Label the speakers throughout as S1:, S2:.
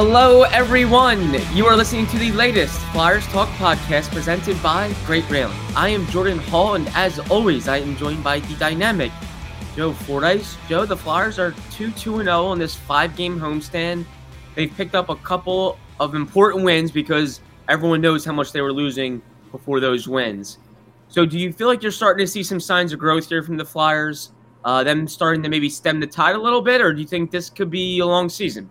S1: Hello, everyone. You are listening to the latest Flyers Talk podcast presented by Great Railing. I am Jordan Hall, and as always, I am joined by the dynamic Joe Fordyce. Joe, the Flyers are 2 2 0 on this five game homestand. They've picked up a couple of important wins because everyone knows how much they were losing before those wins. So, do you feel like you're starting to see some signs of growth here from the Flyers? Uh, them starting to maybe stem the tide a little bit, or do you think this could be a long season?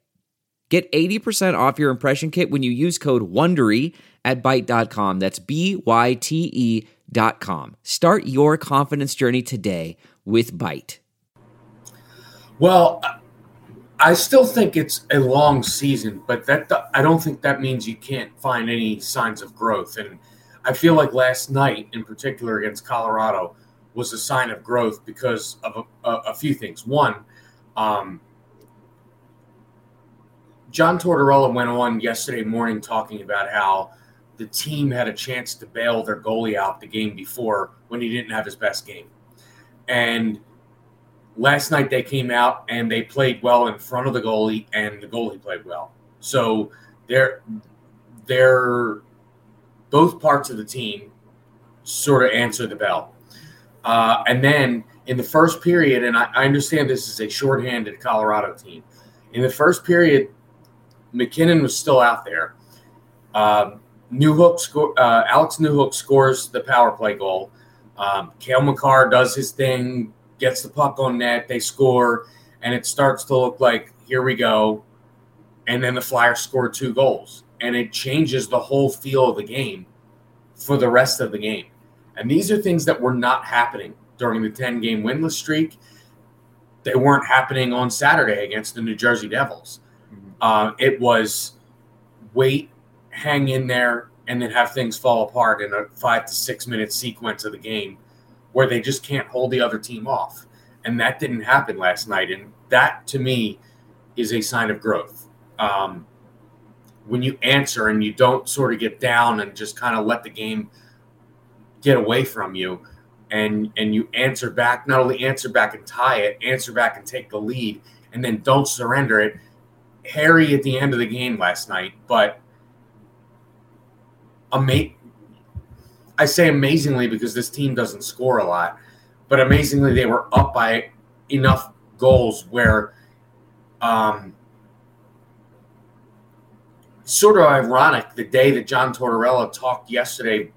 S2: Get 80% off your impression kit when you use code WONDERY at Byte.com. That's B-Y-T-E dot com. Start your confidence journey today with Byte.
S3: Well, I still think it's a long season, but that I don't think that means you can't find any signs of growth. And I feel like last night, in particular against Colorado, was a sign of growth because of a, a, a few things. One, um, John Tortorella went on yesterday morning talking about how the team had a chance to bail their goalie out the game before when he didn't have his best game. And last night they came out and they played well in front of the goalie and the goalie played well. So they're they're both parts of the team sort of answer the bell. Uh, and then in the first period, and I, I understand this is a shorthanded Colorado team. In the first period, MacKinnon was still out there. Um, Newhook sco- uh, Alex Newhook scores the power play goal. Um, Cale Makar does his thing, gets the puck on net, they score, and it starts to look like here we go. And then the Flyers score two goals, and it changes the whole feel of the game for the rest of the game. And these are things that were not happening during the 10 game winless streak. They weren't happening on Saturday against the New Jersey Devils. Uh, it was wait, hang in there, and then have things fall apart in a five to six minute sequence of the game where they just can't hold the other team off. And that didn't happen last night. And that to me is a sign of growth. Um, when you answer and you don't sort of get down and just kind of let the game get away from you and and you answer back not only answer back and tie it answer back and take the lead and then don't surrender it hairy at the end of the game last night, but ama- I say amazingly because this team doesn't score a lot, but amazingly they were up by enough goals where um, sort of ironic the day that John Tortorella talked yesterday,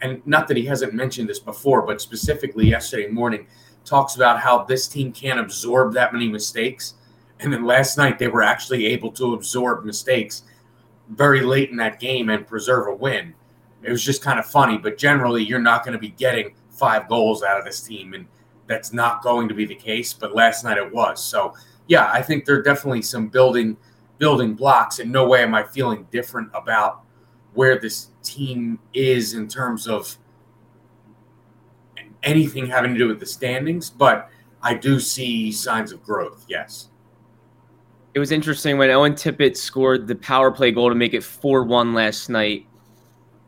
S3: and not that he hasn't mentioned this before, but specifically yesterday morning, talks about how this team can't absorb that many mistakes and then last night they were actually able to absorb mistakes very late in that game and preserve a win. It was just kind of funny, but generally you're not going to be getting five goals out of this team, and that's not going to be the case. But last night it was. So yeah, I think there are definitely some building building blocks. In no way am I feeling different about where this team is in terms of anything having to do with the standings, but I do see signs of growth. Yes
S1: it was interesting when Owen Tippett scored the power play goal to make it 4 1 last night.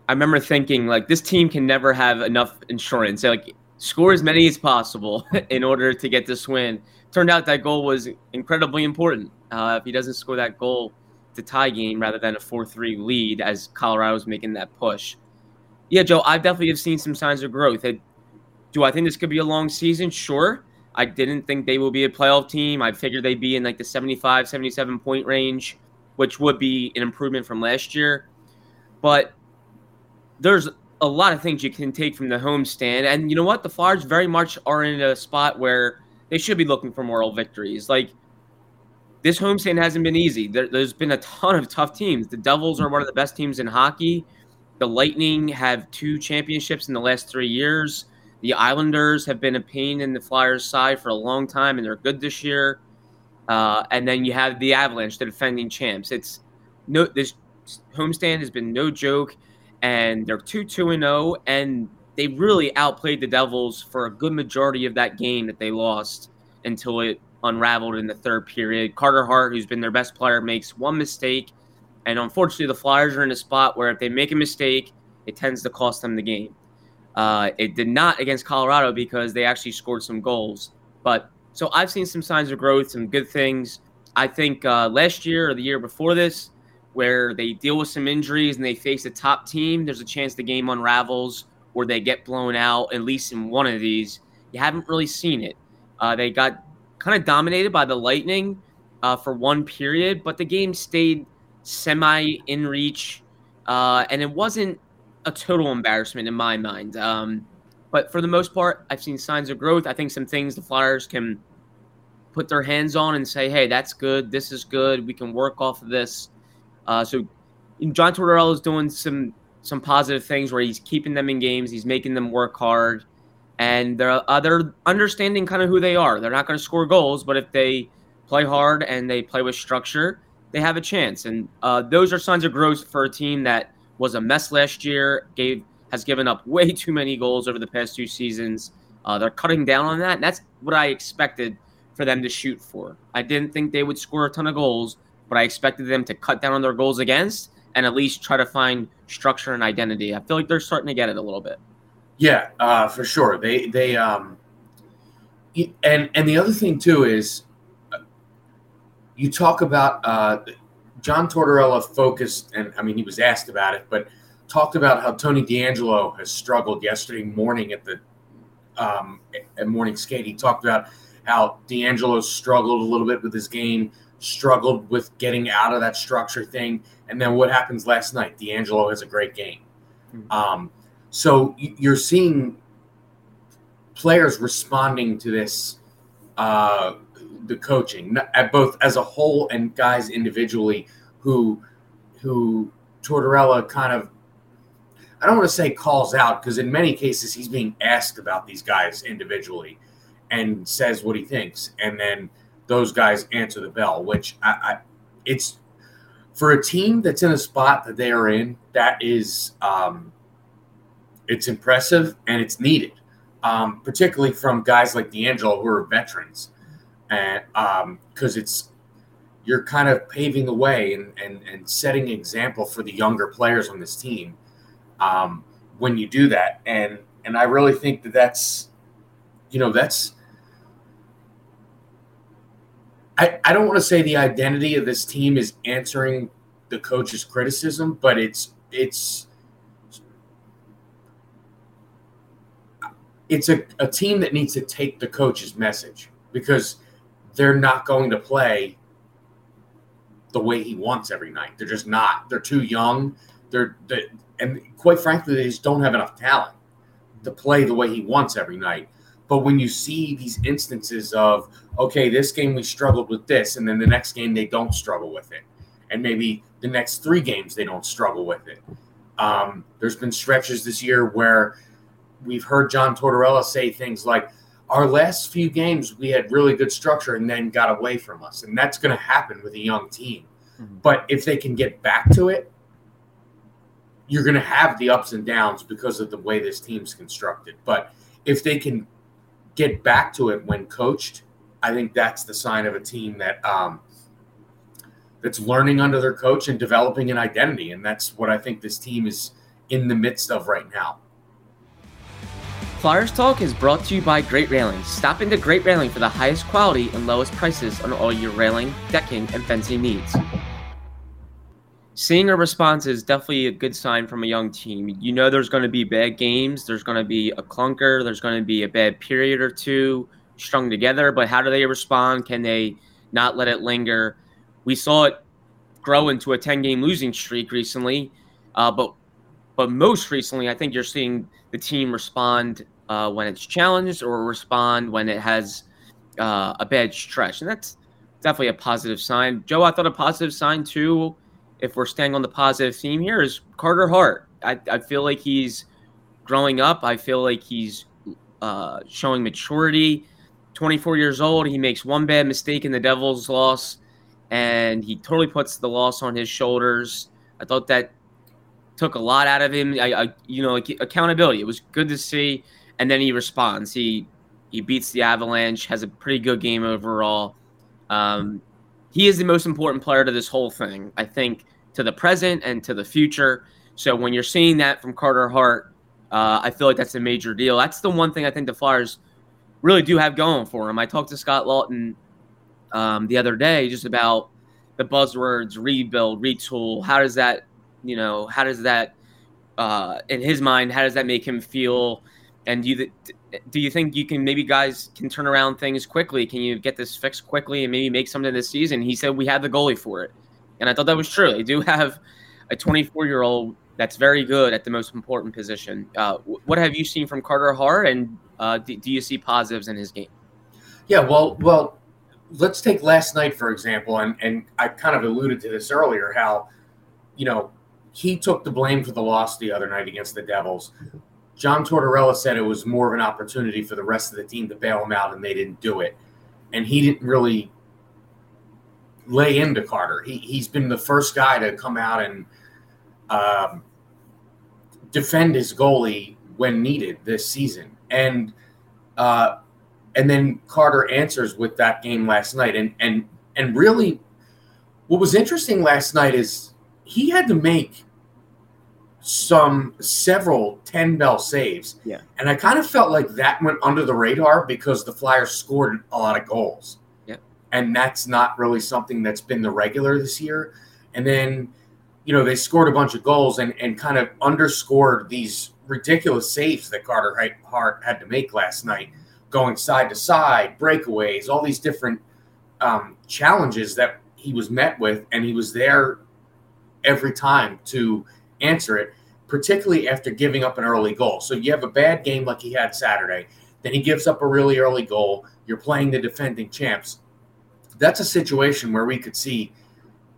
S1: I remember thinking, like, this team can never have enough insurance. Like, score as many as possible in order to get this win. Turned out that goal was incredibly important. Uh, if he doesn't score that goal to tie game rather than a 4 3 lead as Colorado was making that push. Yeah, Joe, I definitely have seen some signs of growth. Do I think this could be a long season? Sure. I didn't think they will be a playoff team. I figured they'd be in like the 75, 77 point range, which would be an improvement from last year. But there's a lot of things you can take from the homestand. And you know what? The Flyers very much are in a spot where they should be looking for moral victories. Like, this homestand hasn't been easy. There, has been a ton of tough teams. The Devils are one of the best teams in hockey. The Lightning have two championships in the last three years. The Islanders have been a pain in the Flyers' side for a long time, and they're good this year. Uh, and then you have the Avalanche, the defending champs. It's no this homestand has been no joke, and they're two two and zero, oh, and they really outplayed the Devils for a good majority of that game that they lost until it unraveled in the third period. Carter Hart, who's been their best player, makes one mistake, and unfortunately, the Flyers are in a spot where if they make a mistake, it tends to cost them the game. Uh, it did not against Colorado because they actually scored some goals. But so I've seen some signs of growth, some good things. I think uh, last year or the year before this, where they deal with some injuries and they face a top team, there's a chance the game unravels or they get blown out, at least in one of these. You haven't really seen it. Uh, they got kind of dominated by the Lightning uh, for one period, but the game stayed semi in reach. Uh, and it wasn't a total embarrassment in my mind. Um, but for the most part, I've seen signs of growth. I think some things the Flyers can put their hands on and say, "Hey, that's good. This is good. We can work off of this." Uh, so John Tortorella is doing some some positive things where he's keeping them in games. He's making them work hard, and they're uh, they're understanding kind of who they are. They're not going to score goals, but if they play hard and they play with structure, they have a chance. And uh, those are signs of growth for a team that was a mess last year. Gave has given up way too many goals over the past two seasons. Uh, they're cutting down on that, and that's what I expected for them to shoot for. I didn't think they would score a ton of goals, but I expected them to cut down on their goals against and at least try to find structure and identity. I feel like they're starting to get it a little bit.
S3: Yeah, uh, for sure. They they um, and and the other thing too is uh, you talk about uh, John Tortorella focused, and I mean he was asked about it, but talked about how Tony DeAngelo has struggled yesterday morning at the um, at morning skate. He talked about how DeAngelo struggled a little bit with his game, struggled with getting out of that structure thing, and then what happens last night? DeAngelo has a great game. Mm-hmm. Um, so you're seeing players responding to this, uh, the coaching at both as a whole and guys individually who who Tortorella kind of I don't want to say calls out because in many cases he's being asked about these guys individually and says what he thinks, and then those guys answer the bell. Which I, I it's for a team that's in a spot that they are in. That is, um, it's impressive and it's needed, um, particularly from guys like DeAngelo who are veterans, and because um, it's you're kind of paving the way and, and, and setting example for the younger players on this team um, when you do that. And and I really think that that's, you know, that's. I, I don't want to say the identity of this team is answering the coach's criticism, but it's it's it's a, a team that needs to take the coach's message because they're not going to play the way he wants every night. They're just not. They're too young. They're, they, and quite frankly, they just don't have enough talent to play the way he wants every night. But when you see these instances of, okay, this game we struggled with this, and then the next game they don't struggle with it, and maybe the next three games they don't struggle with it. Um, there's been stretches this year where we've heard John Tortorella say things like, our last few games we had really good structure and then got away from us. And that's going to happen with a young team. Mm-hmm. but if they can get back to it you're going to have the ups and downs because of the way this team's constructed. But if they can get back to it when coached i think that's the sign of a team that um, that's learning under their coach and developing an identity. And that's what i think this team is in the midst of right now
S1: Flyers Talk is brought to you by Great Railing. Stop into Great Railing for the highest quality and lowest prices on all your railing, decking, and fencing needs. Seeing a response is definitely a good sign from a young team. You know there's going to be bad games, there's going to be a clunker, there's going to be a bad period or two strung together, but how do they respond? Can they not let it linger? We saw it grow into a 10 game losing streak recently, uh, but but most recently, I think you're seeing the team respond uh, when it's challenged or respond when it has uh, a bad stretch. And that's definitely a positive sign. Joe, I thought a positive sign too, if we're staying on the positive theme here, is Carter Hart. I, I feel like he's growing up. I feel like he's uh, showing maturity. 24 years old. He makes one bad mistake in the Devils' loss, and he totally puts the loss on his shoulders. I thought that took a lot out of him. I, I you know, accountability. It was good to see, and then he responds. He he beats the Avalanche, has a pretty good game overall. Um, he is the most important player to this whole thing, I think, to the present and to the future. So when you're seeing that from Carter Hart, uh, I feel like that's a major deal. That's the one thing I think the Flyers really do have going for them. I talked to Scott Laughton um, the other day just about the buzzwords rebuild, retool. How does that, you know, how does that, uh, in his mind, how does that make him feel? And do you do you think you can maybe guys can turn around things quickly? Can you get this fixed quickly and maybe make something this season? He said we have the goalie for it, and I thought that was true. They do have a 24 year old that's very good at the most important position. Uh, what have you seen from Carter Hart, and uh, do, do, you see positives in his game?
S3: Yeah, well, well, let's take last night for example, and and I kind of alluded to this earlier. How, you know, he took the blame for the loss the other night against the Devils. John Tortorella said it was more of an opportunity for the rest of the team to bail him out, and they didn't do it. And he didn't really lay into Carter. He, he's been the first guy to come out and um, defend his goalie when needed this season. And uh, and then Carter answers with that game last night. And and and really, what was interesting last night is he had to make some several 10 bell saves.
S1: Yeah.
S3: And I kind of felt like that went under the radar because the Flyers scored a lot of goals.
S1: Yeah.
S3: And that's not really something that's been the regular this year. And then, you know, they scored a bunch of goals and, and kind of underscored these ridiculous saves that Carter Hart had to make last night, going side to side, breakaways, all these different um, challenges that he was met with. And he was there every time to answer it, particularly after giving up an early goal. So you have a bad game like he had Saturday, then he gives up a really early goal. You're playing the defending champs. That's a situation where we could see,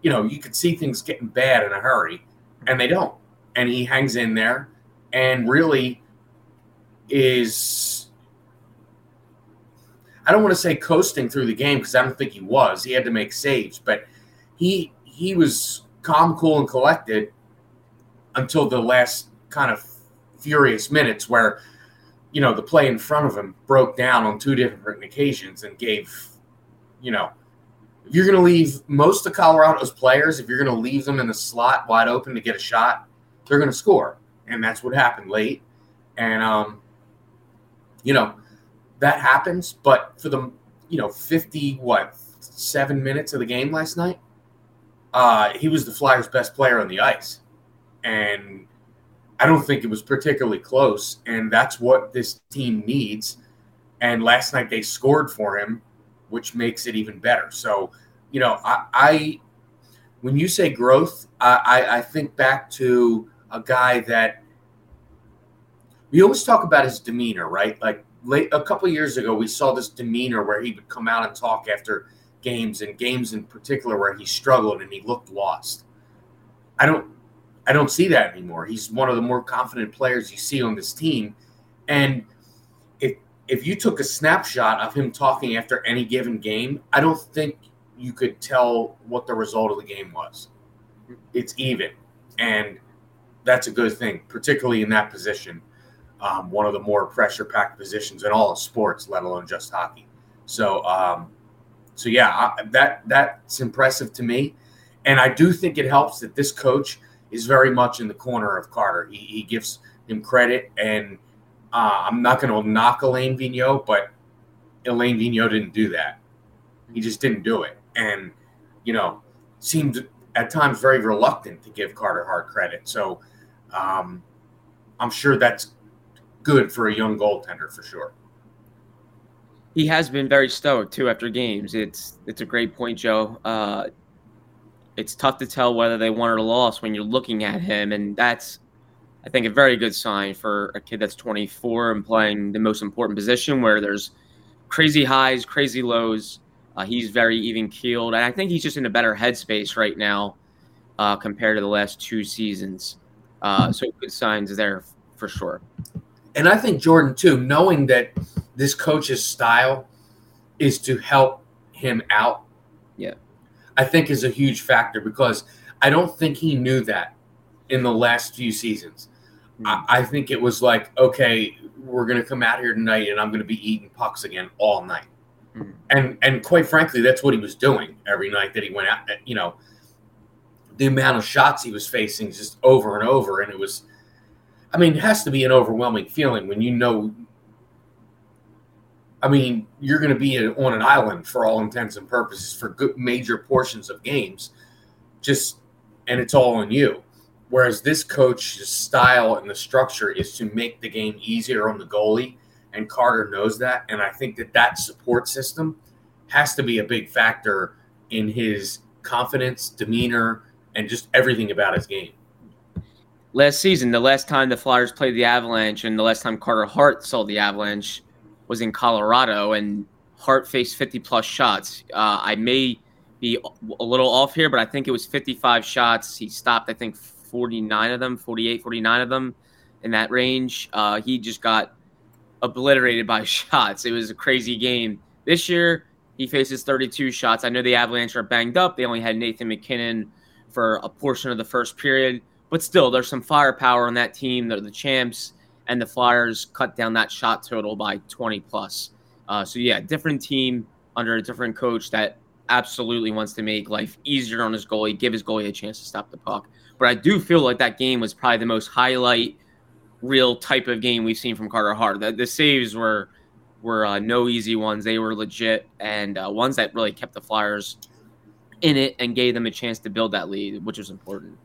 S3: you know, you could see things getting bad in a hurry, and they don't. And he hangs in there and really is I don't want to say coasting through the game because I don't think he was. He had to make saves, but he he was calm, cool, and collected until the last kind of furious minutes where you know the play in front of him broke down on two different occasions and gave you know if you're going to leave most of Colorado's players if you're going to leave them in the slot wide open to get a shot they're going to score. And that's what happened late. And um you know that happens. But for the you know 50 what 7 minutes of the game last night uh he was the Flyers best player on the ice and I don't think it was particularly close. And that's what this team needs. And last night they scored for him, which makes it even better. So, you know, I, I when you say growth, I, I think back to a guy that we always talk about his demeanor, right? Like late a couple years ago, we saw this demeanor where he would come out and talk after games and games in particular where he struggled and he looked lost. I don't I don't see that anymore. He's one of the more confident players you see on this team. And if if you took a snapshot of him talking after any given game, I don't think you could tell what the result of the game was. It's even. And that's a good thing, particularly in that position. Um, one of the more pressure packed positions in all of sports, let alone just hockey. So, um, so yeah, I, that that's impressive to me, and I do think it helps that this coach is very much in the corner of Carter. He, he gives him credit, and uh, I'm not going to knock Alain Vigneault, but Alain Vigneault didn't do that. He just didn't do it, and you know, seemed at times very reluctant to give Carter Hart credit. So um, I'm sure that's good for a young goaltender for sure.
S1: He has been very stoic too after games. It's it's a great point, Joe. Uh, it's tough to tell whether they won or lost when you're looking at him, and that's I think a very good sign for a kid that's 24 and playing the most important position where there's crazy highs, crazy lows. Uh, he's very even keeled, and I think he's just in a better headspace right now uh, compared to the last two seasons. Uh, so good signs there for sure.
S3: And I think Jordan too, knowing that this coach's style is to help him out.
S1: Yeah.
S3: I think is a huge factor because I don't think he knew that in the last few seasons.
S1: Hmm.
S3: I, I think it was like, okay, we're gonna come out here tonight and I'm gonna be eating pucks again all night.
S1: Mhm.
S3: And and quite frankly, that's what he was doing every night that he went out. You know, the amount of shots he was facing just over and over, and it was, I mean, it has to be an overwhelming feeling when you know. I mean, you're going to be on an island for all intents and purposes for good major portions of games, just and it's all on you. Whereas this coach's style and the structure is to make the game easier on the goalie, and Carter knows that. And I think that that support system has to be a big factor in his confidence, demeanor, and just everything about his game.
S1: last season, the last time the Flyers played the Avalanche and the last time Carter Hart saw the Avalanche was in Colorado, and Hart faced 50 plus shots. Uh, I may be a little off here, but I think it was 55 shots. He stopped, I think, 49 of them, 48, 49 of them in that range. Uh, he just got obliterated by shots. It was a crazy game. This year, he faces 32 shots. I know the Avalanche are banged up. They only had Nathan MacKinnon for a portion of the first period but still, there's some firepower on that team. They're the champs, and the Flyers cut down that shot total by 20 plus. Uh, so yeah, different team under a different coach that absolutely wants to make life easier on his goalie, give his goalie a chance to stop the puck. But I do feel like that game was probably the most highlight reel type of game we've seen from Carter Hart. The, the saves were were uh, no easy ones; they were legit and uh, ones that really kept the Flyers in it and gave them a chance to build that lead, which was important.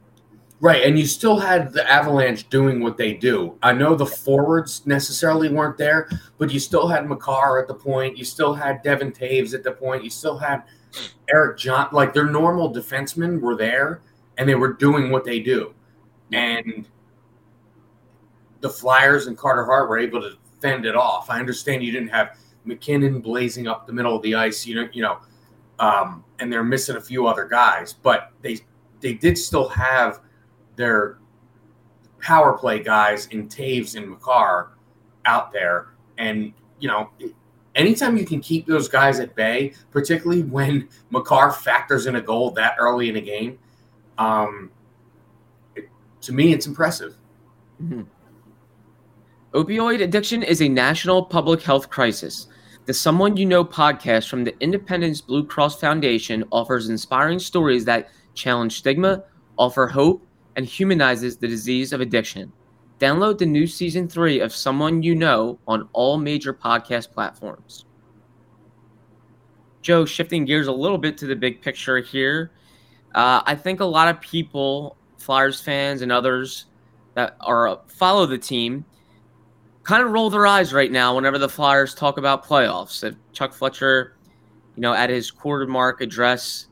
S3: Right, and you still had the Avalanche doing what they do. I know the forwards necessarily weren't there, but you still had Makar at the point. You still had Devon Toews at the point. You still had Eric John. Like their normal defensemen were there, and they were doing what they do. And the Flyers and Carter Hart were able to fend it off. I understand you didn't have MacKinnon blazing up the middle of the ice. You know, you know, um, and they're missing a few other guys, but they they did still have their power play guys in Toews and Makar out there. And, you know, anytime you can keep those guys at bay, particularly when Makar factors in a goal that early in a game, um, it, to me, it's impressive.
S1: Mm-hmm. Opioid addiction is a national public health crisis. The Someone You Know podcast from the Independence Blue Cross Foundation offers inspiring stories that challenge stigma, offer hope, and humanizes the disease of addiction. Download the new season three of Someone You Know on all major podcast platforms. Joe, shifting gears a little bit to the big picture here, uh, I think a lot of people, Flyers fans and others that are follow the team, kind of roll their eyes right now whenever the Flyers talk about playoffs. If Chuck Fletcher, you know, at his quarter mark address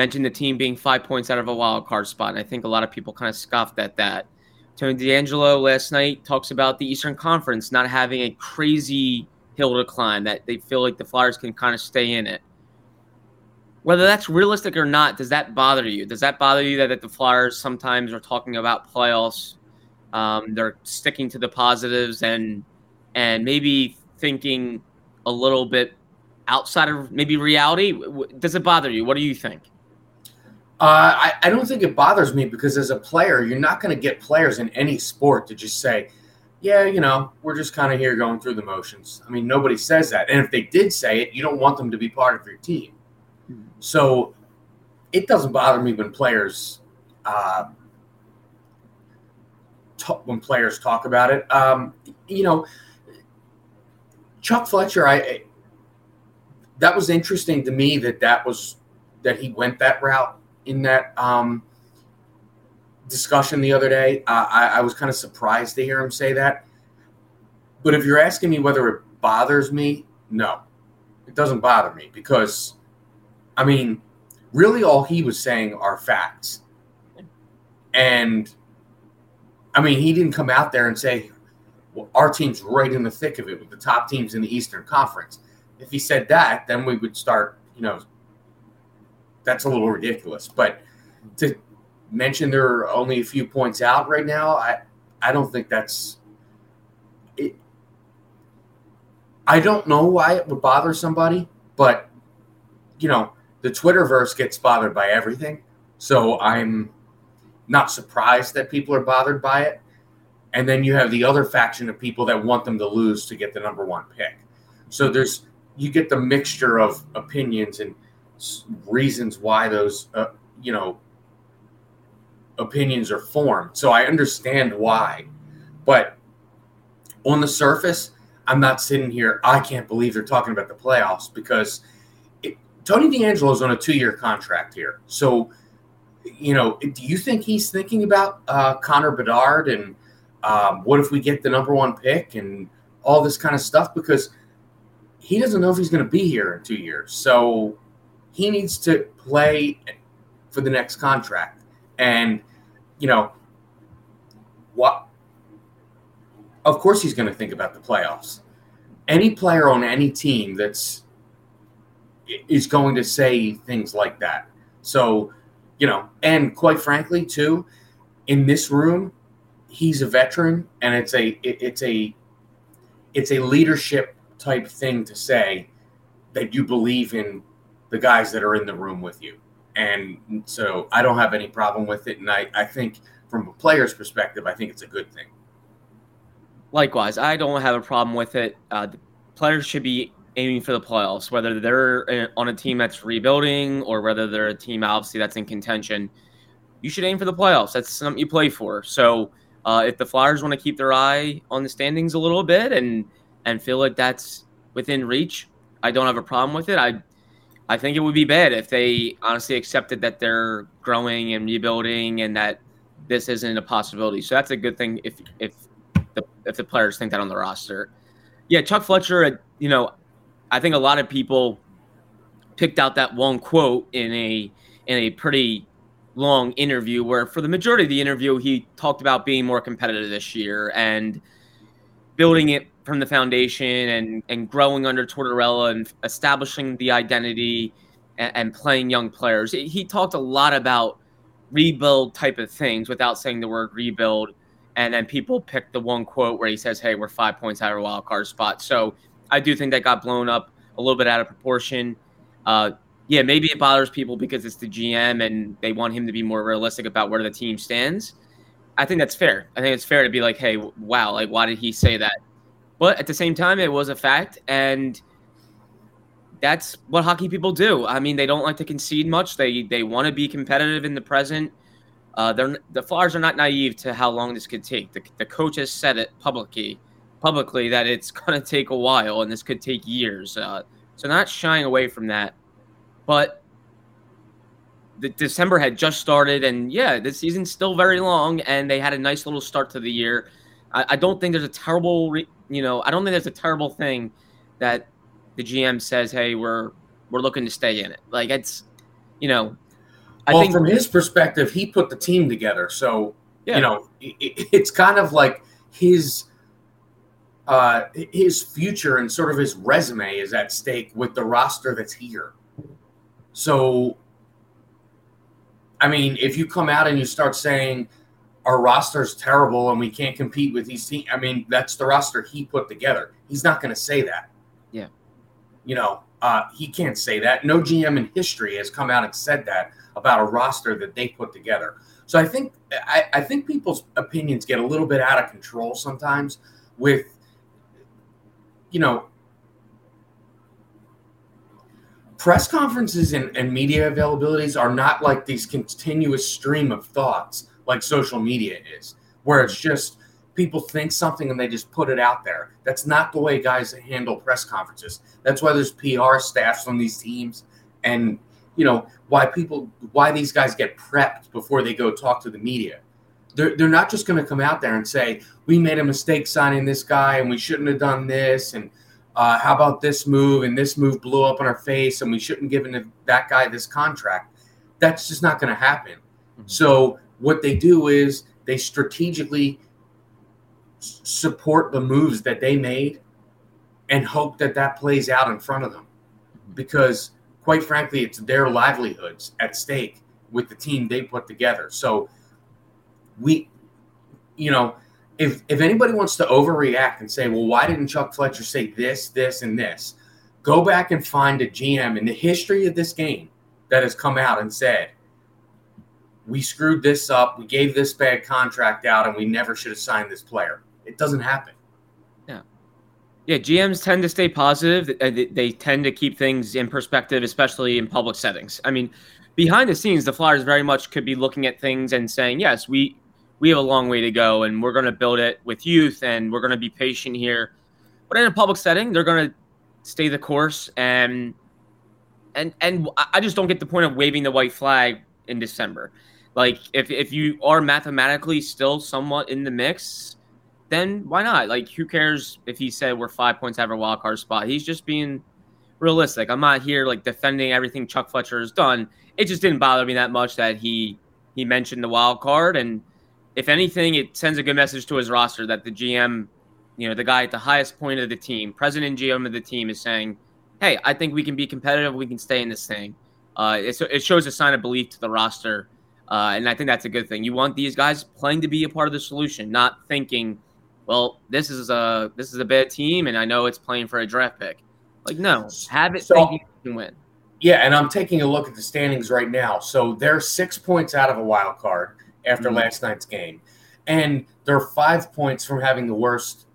S1: mentioned the team being five points out of a wild card spot. And I think a lot of people kind of scoffed at that. Tony DeAngelo last night talks about the Eastern Conference not having a crazy hill to climb, that they feel like the Flyers can kind of stay in it. Whether that's realistic or not, does that bother you? Does that bother you that, that the Flyers sometimes are talking about playoffs? Um, they're sticking to the positives and and maybe thinking a little bit outside of maybe reality. Does it bother you? What do you think?
S3: Uh, I, I don't think it bothers me because as a player, you're not going to get players in any sport to just say, yeah, you know, we're just kind of here going through the motions. I mean, nobody says that. And if they did say it, you don't want them to be part of your team. Mm-hmm. So it doesn't bother me when players, uh, talk, when players talk about it. Um, you know, Chuck Fletcher, I that was interesting to me that that was that he went that route in that um, discussion the other day. I, I, was kind of surprised to hear him say that. But if you're asking me whether it bothers me, no, it doesn't bother me because, I mean, really all he was saying are facts. And, I mean, he didn't come out there and say, well, our team's right in the thick of it with the top teams in the Eastern Conference. If he said that, then we would start, you know, that's a little ridiculous. But to mention there are only a few points out right now, I I don't think that's it. I don't know why it would bother somebody, but you know, the Twitterverse gets bothered by everything. So I'm not surprised that people are bothered by it. And then you have the other faction of people that want them to lose to get the number one pick. So there's you get the mixture of opinions and reasons why those uh, you know opinions are formed. So I understand why, but on the surface, I'm not sitting here. I can't believe they're talking about the playoffs because it, Tony is on a two year contract here. So, you know, do you think he's thinking about uh, Connor Bedard and um, what if we get the number one pick and all this kind of stuff? Because he doesn't know if he's going to be here in two years. So he needs to play for the next contract. And, you know, what of course he's going to think about the playoffs. Any player on any team that's is going to say things like that. So, you know, and quite frankly, too, in this room, he's a veteran, and it's a it, it's a it's a leadership type thing to say that you believe in the guys that are in the room with you. And so I don't have any problem with it. And I, I think from a player's perspective, I think it's a good thing.
S1: Likewise, I don't have a problem with it. Uh, players should be aiming for the playoffs, whether they're on a team that's rebuilding or whether they're a team obviously that's in contention. You should aim for the playoffs. That's something you play for. So uh, if the Flyers want to keep their eye on the standings a little bit and and feel like that's within reach, I don't have a problem with it. I I think it would be bad if they honestly accepted that they're growing and rebuilding and that this isn't a possibility. So that's a good thing if if the if the players think that on the roster. Yeah, Chuck Fletcher, you know, I think a lot of people picked out that one quote in a in a pretty long interview where for the majority of the interview he talked about being more competitive this year and building it from the foundation and and growing under Tortorella and establishing the identity and, and playing young players. He talked a lot about rebuild type of things without saying the word rebuild and then people picked the one quote where he says, "Hey, we're five points out of a wild card spot." So I do think that got blown up a little bit out of proportion. Uh, yeah, maybe it bothers people because it's the GM and they want him to be more realistic about where the team stands. I think that's fair. I think it's fair to be like, "Hey, wow, like why did he say that?" But at the same time, it was a fact, and that's what hockey people do. I mean, they don't like to concede much. They they want to be competitive in the present. Uh, they're, the Flyers are not naive to how long this could take. The, the coach has said it publicly, publicly that it's going to take a while and this could take years. Uh, so not shying away from that, but the December had just started, and yeah, the season's still very long, and they had a nice little start to the year. I, I don't think there's a terrible, re, you know, I don't think there's a terrible thing that the GM says, "Hey, we're we're looking to stay in it." Like it's, you know,
S3: I well, think from his perspective, he put the team together. So, yeah. you know, it, it's kind of like his uh, his future and sort of his resume is at stake with the roster that's here. So, I mean, if you come out and you start saying our roster's terrible and we can't compete with these teams, I mean, that's the roster he put together. He's not going to say that.
S1: Yeah.
S3: You know, uh, he can't say that. No GM in history has come out and said that about a roster that they put together. So I think I, I think people's opinions get a little bit out of control sometimes with you know press conferences and, and media availabilities are not like these continuous stream of thoughts like social media is, where it's just people think something and they just put it out there. That's not the way guys handle press conferences. That's why there's PR staffs on these teams and you know why people why these guys get prepped before they go talk to the media. They're, they're not just going to come out there and say we made a mistake signing this guy and we shouldn't have done this and uh, how about this move and this move blew up in our face and we shouldn't have given that guy this contract. That's just not going to happen. Mm-hmm. So what they do is they strategically support the moves that they made and hope that that plays out in front of them mm-hmm. because quite frankly, it's their livelihoods at stake with the team they put together. So we, you know, if if anybody wants to overreact and say, well, why didn't Chuck Fletcher say this, this, and this? Go back and find a GM in the history of this game that has come out and said, we screwed this up, we gave this bad contract out, and we never should have signed this player. It doesn't happen.
S1: Yeah. Yeah, GMs tend to stay positive. They tend to keep things in perspective, especially in public settings. I mean, behind the scenes, the Flyers very much could be looking at things and saying, yes, we we have a long way to go and we're going to build it with youth and we're going to be patient here. But in a public setting, they're going to stay the course and and and I just don't get the point of waving the white flag in December. Like if if you are mathematically still somewhat in the mix, then why not? Like who cares if he said we're five points out of a wild card spot? He's just being realistic. I'm not here like defending everything Chuck Fletcher has done. It just didn't bother me that much that he he mentioned the wild card and if anything, it sends a good message to his roster that the GM, you know, the guy at the highest point of the team, president GM of the team, is saying, "Hey, I think we can be competitive. We can stay in this thing." Uh, it, it shows a sign of belief to the roster, uh, and I think that's a good thing. You want these guys playing to be a part of the solution, not thinking, "Well, this is a this is a bad team, and I know it's playing for a draft pick." Like, no, have it so, thinking you can win.
S3: Yeah, and I'm taking a look at the standings right now. So they're six points out of a wild card after mm-hmm. last night's game, and they're five points from having the worst,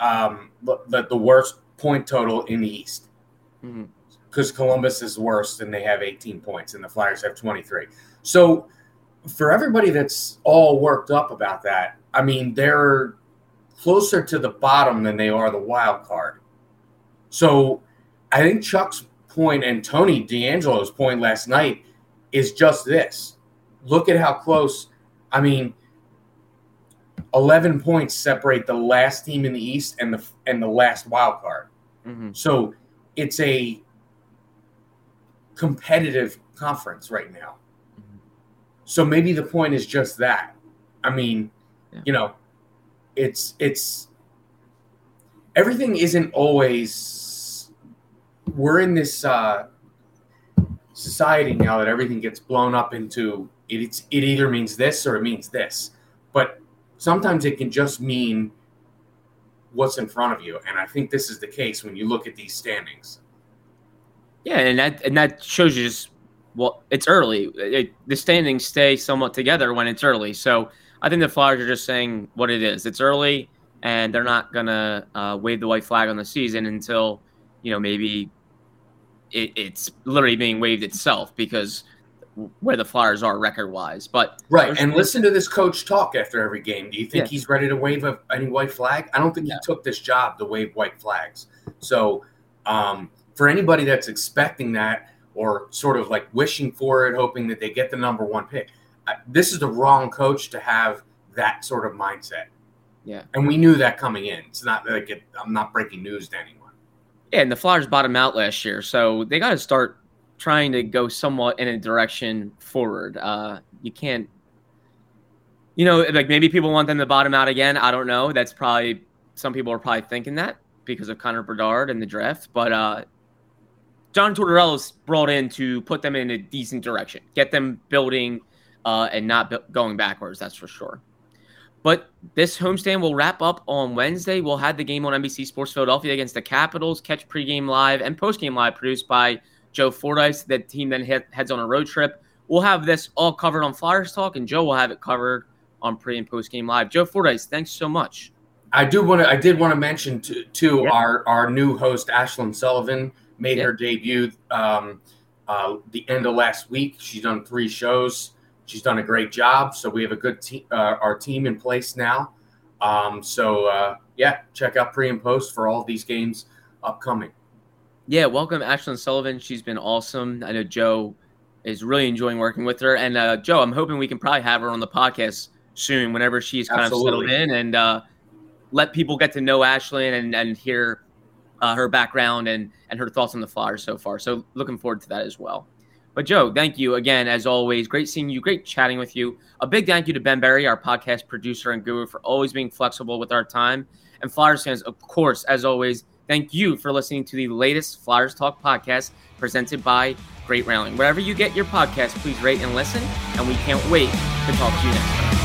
S3: um, the, the worst point total in the East. Because mm-hmm. Columbus is worse, and they have 18 points, and the Flyers have 23. So, for everybody that's all worked up about that, I mean, they're closer to the bottom than they are the wild card. So, I think Chuck's point and Tony DeAngelo's point last night is just this look at how close. I mean, eleven points separate the last team in the East and the and the last wild card. Mm-hmm. So it's a competitive conference right now. So maybe the point is just that. I mean, yeah. you know, it's it's everything isn't always we're in this uh society now that everything gets blown up into it's it either means this or it means this. But sometimes it can just mean what's in front of you, and I think this is the case when you look at these standings.
S1: Yeah, and that and that shows you just well, it's early. It, the standings stay somewhat together when it's early. So I think the Flyers are just saying what it is. It's early, and they're not gonna uh, wave the white flag on the season until you know maybe it, it's literally being waved itself because where the Flyers are record wise. But
S3: right, and listen to this coach talk after every game. Do you think yeah. he's ready to wave a, any white flag? I don't think he took this job to wave white flags. So um, for anybody that's expecting that or sort of like wishing for it, hoping that they get the number one pick, this is the wrong coach to have that sort of mindset.
S1: Yeah,
S3: and we knew that coming in. It's not like it, I'm not breaking news to anyone.
S1: Yeah, and the Flyers bottomed out last year, so they got to start trying to go somewhat in a direction forward. Uh, you can't, you know, like maybe people want them to bottom out again. I don't know. That's probably some people are probably thinking that because of Connor Bedard and the draft. But uh, John Tortorella's brought in to put them in a decent direction, get them building uh, and not going backwards. That's for sure. But this homestand will wrap up on Wednesday. We'll have the game on NBC Sports Philadelphia against the Capitals. Catch pregame live and postgame live produced by Joe Fordyce. That team then head, heads on a road trip. We'll have this all covered on Flyers Talk, and Joe will have it covered on pre and post game live. Joe Fordyce, thanks so much.
S3: I do want to. I did want to mention to, to our our new host Ashlyn Sullivan made her debut um, uh, the end of last week. She's done three shows. She's done a great job. So we have a good team. Uh, our team in place now. Um, so uh, yeah, check out pre and post for all these games upcoming.
S1: Yeah, welcome Ashlyn Sullivan. She's been awesome. I know Joe is really enjoying working with her. And uh, Joe, I'm hoping we can probably have her on the podcast soon whenever she's kind Absolutely. of settled in and uh, let people get to know Ashlyn and, and hear uh, her background and, and her thoughts on the Flyers so far. So looking forward to that as well. But Joe, thank you again, as always. Great seeing you. Great chatting with you. A big thank you to Ben Berry, our podcast producer and guru, for always being flexible with our time. And Flyers fans, of course, as always, Thank you for listening to the latest Flyers Talk podcast presented by Great Railing. Wherever you get your podcast, please rate and listen, and we can't wait to talk to you next time.